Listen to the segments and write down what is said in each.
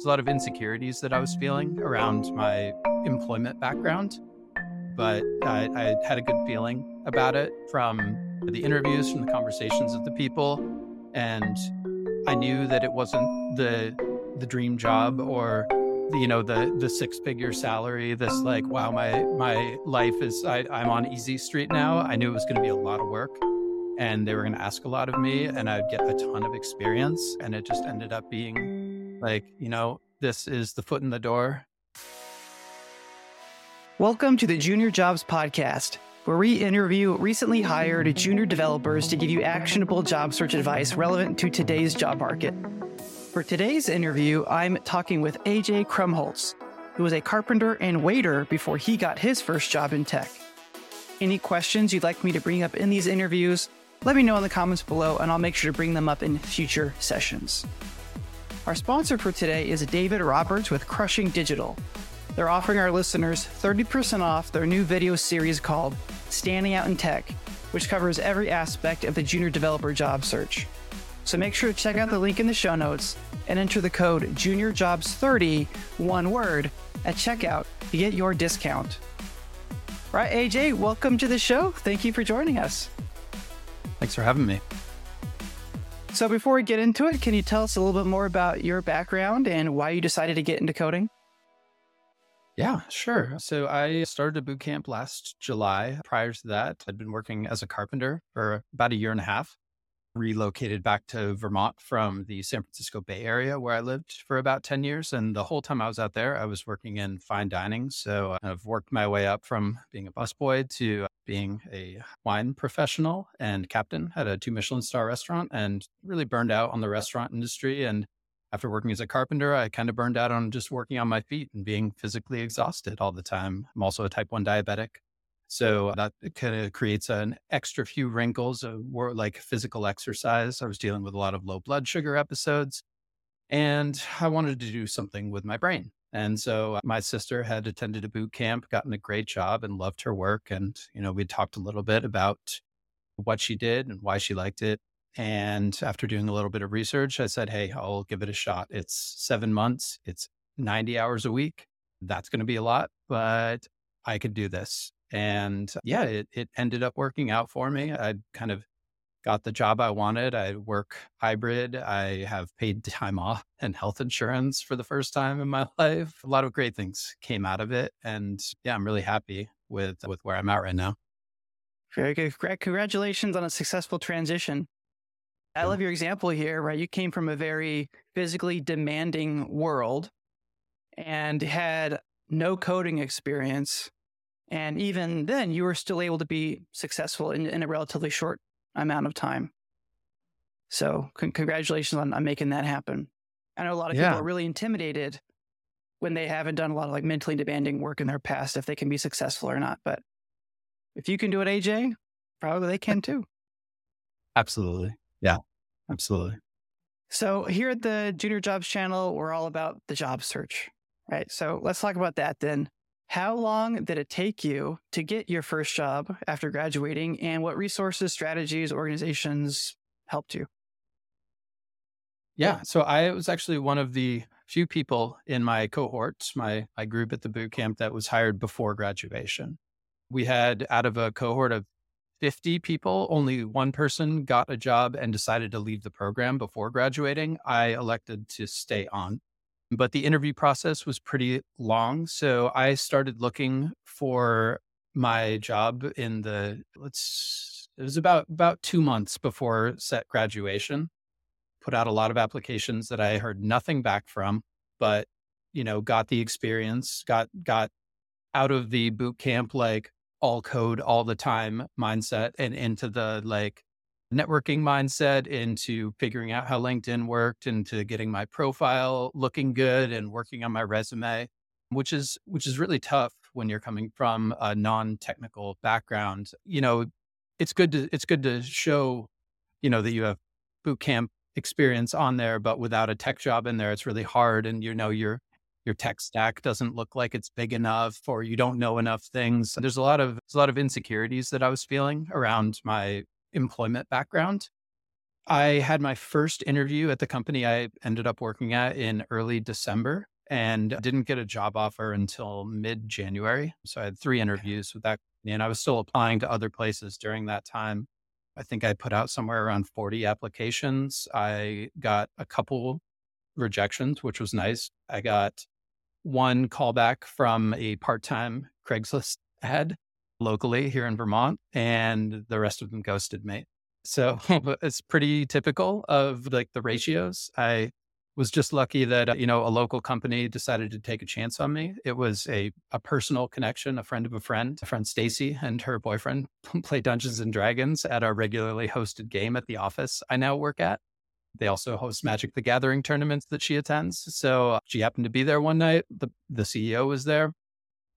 There's a lot of insecurities that I was feeling around my employment background, but I, I had a good feeling about it from the interviews, from the conversations with the people, and I knew that it wasn't the the dream job or you know the the six figure salary this like wow my my life is I, i'm on easy street now. I knew it was going to be a lot of work and they were going to ask a lot of me and i'd get a ton of experience and it just ended up being like you know this is the foot in the door welcome to the junior jobs podcast where we interview recently hired junior developers to give you actionable job search advice relevant to today's job market for today's interview, I'm talking with AJ Krumholz, who was a carpenter and waiter before he got his first job in tech. Any questions you'd like me to bring up in these interviews, let me know in the comments below and I'll make sure to bring them up in future sessions. Our sponsor for today is David Roberts with Crushing Digital. They're offering our listeners 30% off their new video series called Standing Out in Tech, which covers every aspect of the junior developer job search. So make sure to check out the link in the show notes and enter the code JuniorJobs30, one word, at checkout to get your discount. Right, AJ, welcome to the show. Thank you for joining us. Thanks for having me. So, before we get into it, can you tell us a little bit more about your background and why you decided to get into coding? Yeah, sure. So I started a boot camp last July. Prior to that, I'd been working as a carpenter for about a year and a half relocated back to Vermont from the San Francisco Bay Area where I lived for about 10 years. And the whole time I was out there, I was working in fine dining. So I've worked my way up from being a busboy to being a wine professional and captain at a two Michelin star restaurant and really burned out on the restaurant industry. And after working as a carpenter, I kind of burned out on just working on my feet and being physically exhausted all the time. I'm also a type 1 diabetic. So that kind of creates an extra few wrinkles uh, of more like physical exercise. I was dealing with a lot of low blood sugar episodes and I wanted to do something with my brain. And so uh, my sister had attended a boot camp, gotten a great job and loved her work. And, you know, we talked a little bit about what she did and why she liked it. And after doing a little bit of research, I said, Hey, I'll give it a shot. It's seven months, it's 90 hours a week. That's going to be a lot, but I could do this. And yeah, it, it ended up working out for me. I kind of got the job I wanted. I work hybrid. I have paid time off and health insurance for the first time in my life. A lot of great things came out of it. And yeah, I'm really happy with, with where I'm at right now. Very good. Congratulations on a successful transition. I love your example here, right? You came from a very physically demanding world and had no coding experience and even then, you were still able to be successful in, in a relatively short amount of time. So, con- congratulations on, on, making that happen. I know a lot of yeah. people are really intimidated when they haven't done a lot of like mentally demanding work in their past if they can be successful or not. But if you can do it, AJ, probably they can too. Absolutely. Yeah, absolutely. So, here at the Junior Jobs channel, we're all about the job search, right? So, let's talk about that then. How long did it take you to get your first job after graduating, and what resources, strategies, organizations helped you? Yeah, so I was actually one of the few people in my cohort, my, my group at the boot camp that was hired before graduation. We had out of a cohort of 50 people, only one person got a job and decided to leave the program before graduating. I elected to stay on but the interview process was pretty long. So I started looking for my job in the let's it was about about two months before set graduation. Put out a lot of applications that I heard nothing back from, but you know, got the experience, got got out of the boot camp like all code all the time mindset and into the like networking mindset into figuring out how LinkedIn worked into getting my profile looking good and working on my resume, which is which is really tough when you're coming from a non-technical background. You know, it's good to it's good to show, you know, that you have boot camp experience on there, but without a tech job in there, it's really hard. And you know, your your tech stack doesn't look like it's big enough or you don't know enough things. There's a lot of there's a lot of insecurities that I was feeling around my employment background. I had my first interview at the company I ended up working at in early December and didn't get a job offer until mid January. So I had three interviews with that. company And I was still applying to other places during that time. I think I put out somewhere around 40 applications. I got a couple rejections, which was nice. I got one callback from a part time Craigslist ad locally here in Vermont, and the rest of them ghosted me. So it's pretty typical of like the ratios. I was just lucky that, uh, you know, a local company decided to take a chance on me. It was a, a personal connection, a friend of a friend, a friend Stacy and her boyfriend play Dungeons and Dragons at our regularly hosted game at the office I now work at. They also host Magic the Gathering tournaments that she attends. So she happened to be there one night. The, the CEO was there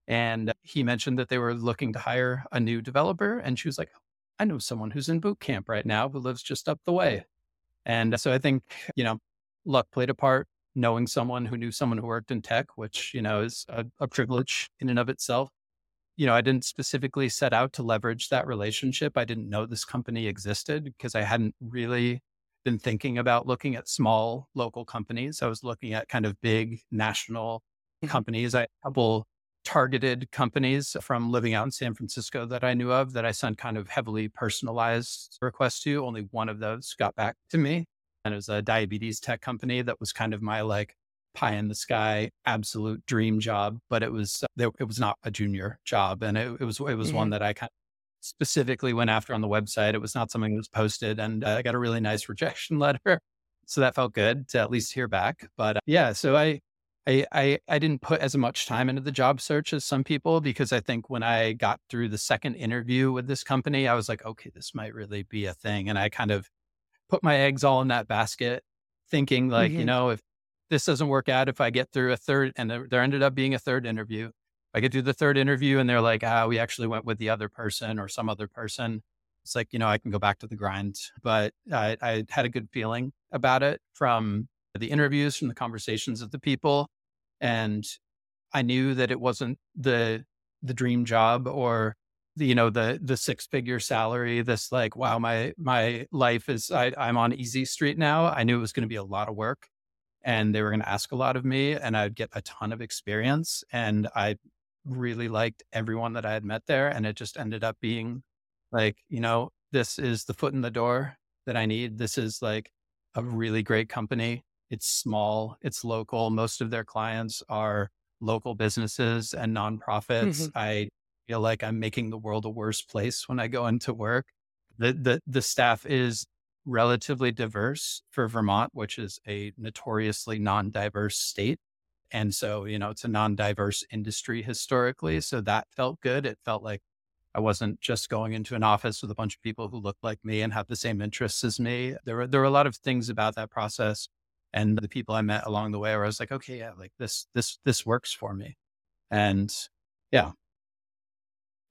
and he mentioned that they were looking to hire a new developer. And she was like, I know someone who's in boot camp right now who lives just up the way. And so I think, you know, luck played a part, knowing someone who knew someone who worked in tech, which, you know, is a, a privilege in and of itself. You know, I didn't specifically set out to leverage that relationship. I didn't know this company existed because I hadn't really been thinking about looking at small local companies. I was looking at kind of big national mm-hmm. companies. I a couple targeted companies from living out in San Francisco that I knew of that I sent kind of heavily personalized requests to. Only one of those got back to me. And it was a diabetes tech company that was kind of my like pie in the sky, absolute dream job. But it was, it was not a junior job. And it, it was, it was mm-hmm. one that I kind of specifically went after on the website. It was not something that was posted. And I got a really nice rejection letter. So that felt good to at least hear back. But uh, yeah, so I, I, I, I didn't put as much time into the job search as some people because I think when I got through the second interview with this company, I was like, okay, this might really be a thing. And I kind of put my eggs all in that basket, thinking like, mm-hmm. you know, if this doesn't work out, if I get through a third, and there ended up being a third interview, I get through the third interview and they're like, ah, we actually went with the other person or some other person. It's like, you know, I can go back to the grind. But I, I had a good feeling about it from the interviews, from the conversations of the people and I knew that it wasn't the the dream job or the, you know the the six figure salary. This like wow my my life is I, I'm on easy street now. I knew it was going to be a lot of work, and they were going to ask a lot of me, and I'd get a ton of experience. And I really liked everyone that I had met there, and it just ended up being like you know this is the foot in the door that I need. This is like a really great company it's small, it's local. Most of their clients are local businesses and nonprofits. Mm-hmm. I feel like I'm making the world a worse place when I go into work. The the the staff is relatively diverse for Vermont, which is a notoriously non-diverse state. And so, you know, it's a non-diverse industry historically. So that felt good. It felt like I wasn't just going into an office with a bunch of people who looked like me and have the same interests as me. There were there were a lot of things about that process and the people I met along the way where I was like, okay, yeah, like this, this, this works for me. And yeah.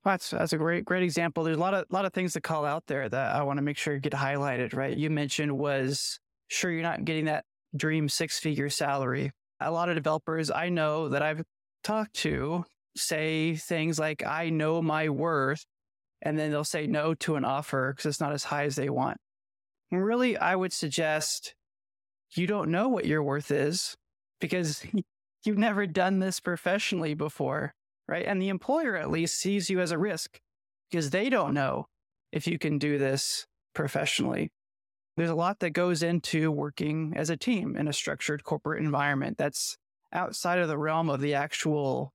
That's that's a great great example. There's a lot of lot of things to call out there that I want to make sure get highlighted. Right, you mentioned was sure you're not getting that dream six figure salary. A lot of developers I know that I've talked to say things like I know my worth, and then they'll say no to an offer because it's not as high as they want. And really, I would suggest you don't know what your worth is because you've never done this professionally before, right? And the employer at least sees you as a risk because they don't know if you can do this professionally. There's a lot that goes into working as a team in a structured corporate environment that's outside of the realm of the actual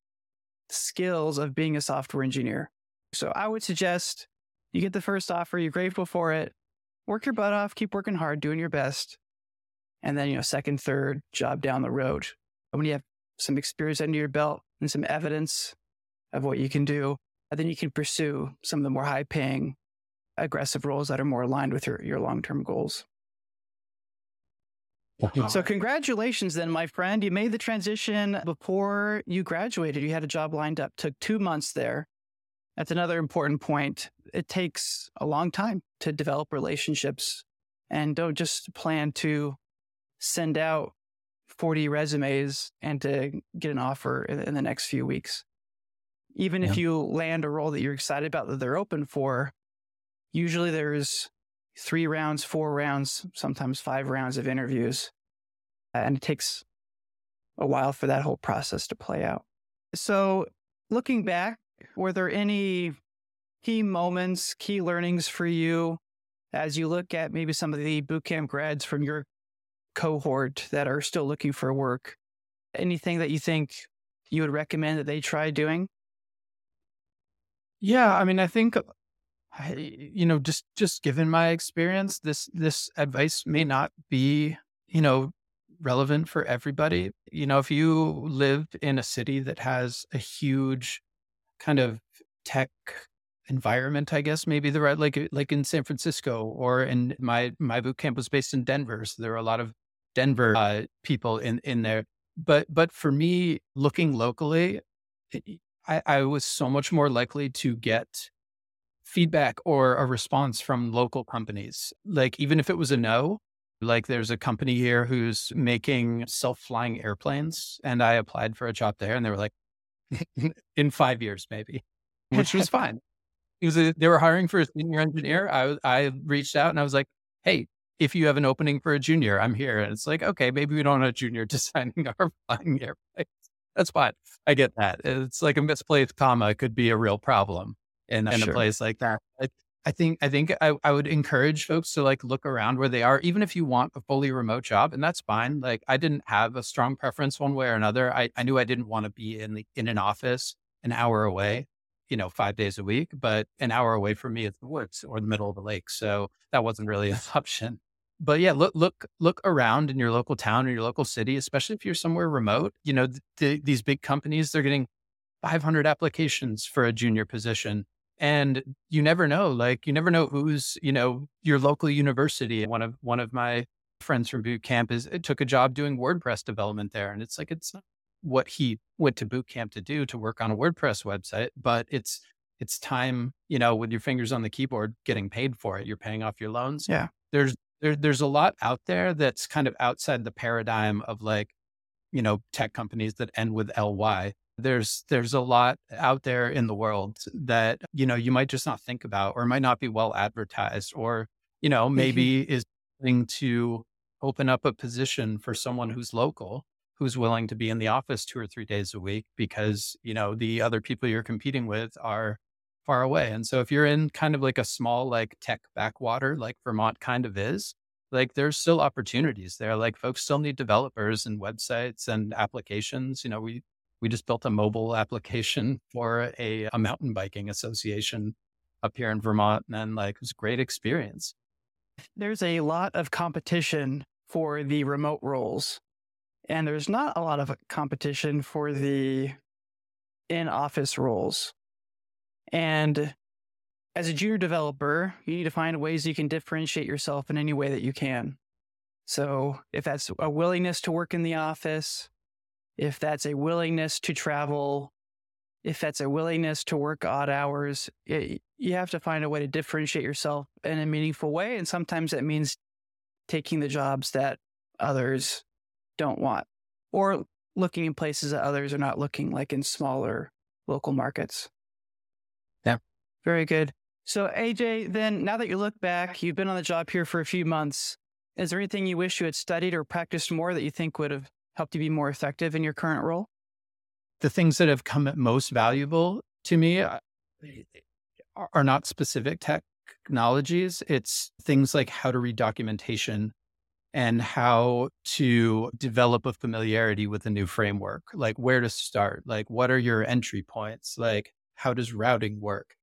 skills of being a software engineer. So I would suggest you get the first offer, you're grateful for it, work your butt off, keep working hard, doing your best, and then, you know, second, third job down the road. But when you have some experience under your belt and some evidence of what you can do, then you can pursue some of the more high paying, aggressive roles that are more aligned with your, your long term goals. So, congratulations, then, my friend. You made the transition before you graduated. You had a job lined up, took two months there. That's another important point. It takes a long time to develop relationships and don't just plan to send out 40 resumes and to get an offer in, in the next few weeks. Even yeah. if you land a role that you're excited about that they're open for, usually there's three rounds, four rounds, sometimes five rounds of interviews. And it takes a while for that whole process to play out. So, looking back, were there any key moments, key learnings for you as you look at maybe some of the bootcamp grads from your cohort that are still looking for work? Anything that you think you would recommend that they try doing? Yeah, I mean, I think uh, you know, just just given my experience, this this advice may not be, you know, relevant for everybody. You know, if you live in a city that has a huge kind of tech environment, I guess maybe the right like like in San Francisco or in my my boot camp was based in Denver, so there are a lot of Denver uh, people in in there. But but for me, looking locally, I, I was so much more likely to get feedback or a response from local companies. Like even if it was a no, like there's a company here who's making self-flying airplanes and I applied for a job there and they were like in 5 years maybe, which was fine. It was a, they were hiring for a senior engineer. I I reached out and I was like, "Hey, if you have an opening for a junior, I'm here." And it's like, "Okay, maybe we don't have a junior designing our flying airplanes." That's fine. I get that. It's like a misplaced comma could be a real problem in, in sure. a place like that. I, I think I think I, I would encourage folks to like look around where they are, even if you want a fully remote job, and that's fine. Like I didn't have a strong preference one way or another. I, I knew I didn't want to be in the in an office an hour away, you know, five days a week, but an hour away from me is the woods or the middle of the lake. So that wasn't really an option. But yeah, look look look around in your local town or your local city, especially if you're somewhere remote. You know, the, these big companies they're getting 500 applications for a junior position and you never know like you never know who's you know your local university one of one of my friends from boot camp is it took a job doing wordpress development there and it's like it's not what he went to boot camp to do to work on a wordpress website but it's it's time you know with your fingers on the keyboard getting paid for it you're paying off your loans. Yeah. There's there, there's a lot out there that's kind of outside the paradigm of like you know tech companies that end with ly there's there's a lot out there in the world that you know you might just not think about or might not be well advertised or you know mm-hmm. maybe is willing to open up a position for someone who's local who's willing to be in the office two or three days a week because you know the other people you're competing with are far away and so if you're in kind of like a small like tech backwater like vermont kind of is like there's still opportunities there like folks still need developers and websites and applications you know we we just built a mobile application for a, a mountain biking association up here in Vermont. And like, it was a great experience. There's a lot of competition for the remote roles. And there's not a lot of uh, competition for the in office roles. And as a junior developer, you need to find ways you can differentiate yourself in any way that you can. So, if that's a willingness to work in the office, if that's a willingness to travel, if that's a willingness to work odd hours, it, you have to find a way to differentiate yourself in a meaningful way. And sometimes that means taking the jobs that others don't want or looking in places that others are not looking, like in smaller local markets. Yeah. Very good. So, AJ, then now that you look back, you've been on the job here for a few months. Is there anything you wish you had studied or practiced more that you think would have helped you be more effective in your current role? The things that have come most valuable to me uh, are not specific technologies. It's things like how to read documentation and how to develop a familiarity with a new framework, like where to start, like what are your entry points, like how does routing work?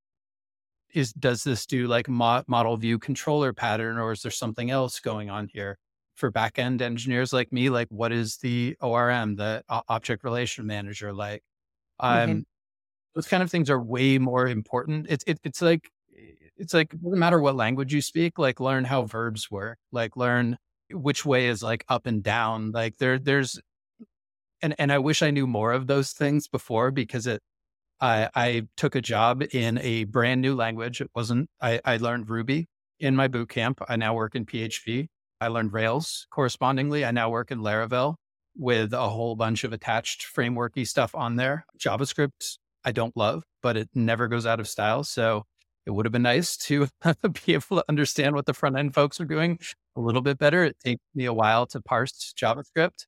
Is does this do like mo- model view controller pattern, or is there something else going on here? for backend engineers like me, like what is the ORM, the object relation manager like? Um, mm-hmm. Those kind of things are way more important. It's it, it's like it's like no matter what language you speak, like learn how verbs work, like learn which way is like up and down. Like there there's and and I wish I knew more of those things before because it I I took a job in a brand new language. It wasn't I I learned Ruby in my boot camp. I now work in PHP. I learned Rails correspondingly. I now work in Laravel with a whole bunch of attached frameworky stuff on there. JavaScript, I don't love, but it never goes out of style. So It would have been nice to be able to understand what the front end folks are doing a little bit better. It takes me a while to parse JavaScript.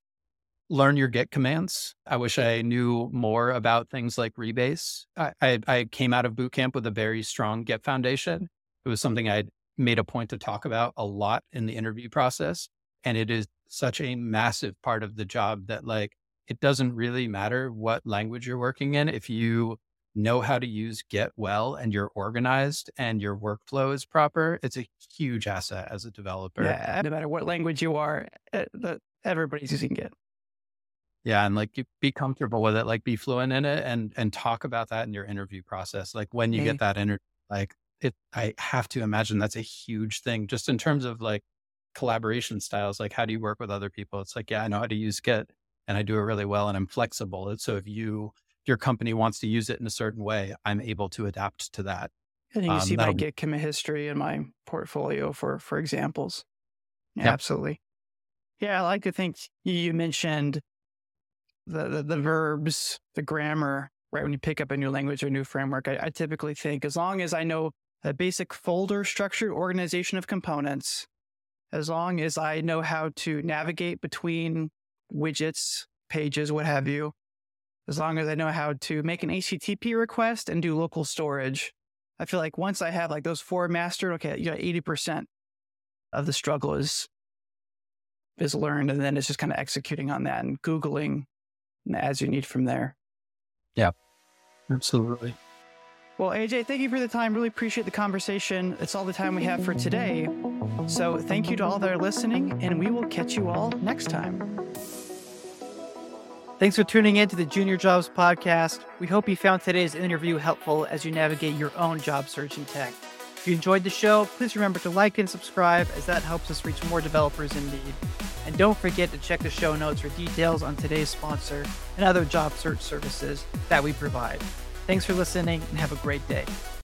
Learn your Git commands. I wish I knew more about things like Rebase. I, I, I came out of bootcamp with a very strong Git foundation. It was something I made a point to talk about a lot in the interview process. And it is such a massive part of the job that, like, it doesn't really matter what language you're working in. If you know how to use Git well and you're organized and your workflow is proper, it's a huge asset as a developer. Yeah, no matter what language you are, eh, everybody's using Git. Yeah, and like be comfortable with it, like be fluent in it, and and talk about that in your interview process. Like when you get that interview, like it, I have to imagine that's a huge thing, just in terms of like collaboration styles. Like how do you work with other people? It's like yeah, I know how to use Git, and I do it really well, and I'm flexible. And so if you your company wants to use it in a certain way, I'm able to adapt to that. And you um, see my Git commit history in my portfolio for for examples. Yeah, yep. Absolutely. Yeah, I like to think you mentioned the, the, the verbs, the grammar, right? When you pick up a new language or new framework, I, I typically think as long as I know a basic folder structure, organization of components, as long as I know how to navigate between widgets, pages, what have you, as long as I know how to make an HTTP request and do local storage. I feel like once I have like those four mastered, okay, you got 80% of the struggle is is learned and then it's just kind of executing on that and Googling as you need from there. Yeah. Absolutely. Well, AJ, thank you for the time. Really appreciate the conversation. It's all the time we have for today. So thank you to all that are listening, and we will catch you all next time. Thanks for tuning in to the Junior Jobs Podcast. We hope you found today's interview helpful as you navigate your own job search in tech. If you enjoyed the show, please remember to like and subscribe as that helps us reach more developers in need. And don't forget to check the show notes for details on today's sponsor and other job search services that we provide. Thanks for listening and have a great day.